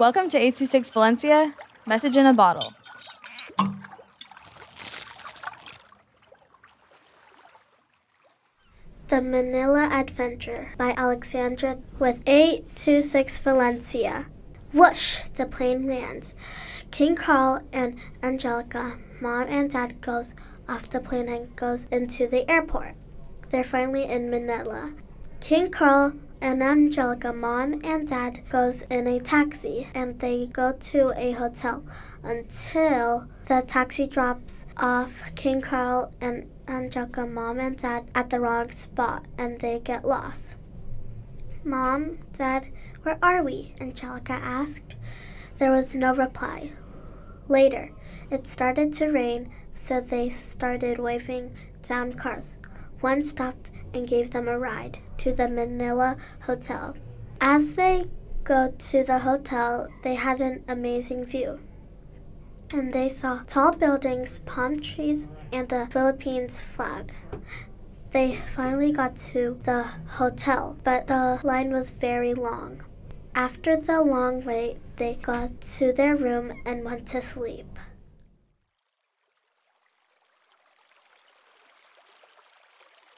Welcome to 826 Valencia, message in a bottle. The Manila Adventure by Alexandra with 826 Valencia. Whoosh! The plane lands. King Carl and Angelica, mom and dad goes off the plane and goes into the airport. They're finally in Manila. King Carl and Angelica, mom and dad, goes in a taxi and they go to a hotel until the taxi drops off King Carl and Angelica, mom and dad, at the wrong spot and they get lost. Mom, Dad, where are we? Angelica asked. There was no reply. Later, it started to rain, so they started waving down cars. One stopped and gave them a ride to the Manila Hotel. As they go to the hotel, they had an amazing view. And they saw tall buildings, palm trees, and the Philippines flag. They finally got to the hotel, but the line was very long. After the long wait, they got to their room and went to sleep.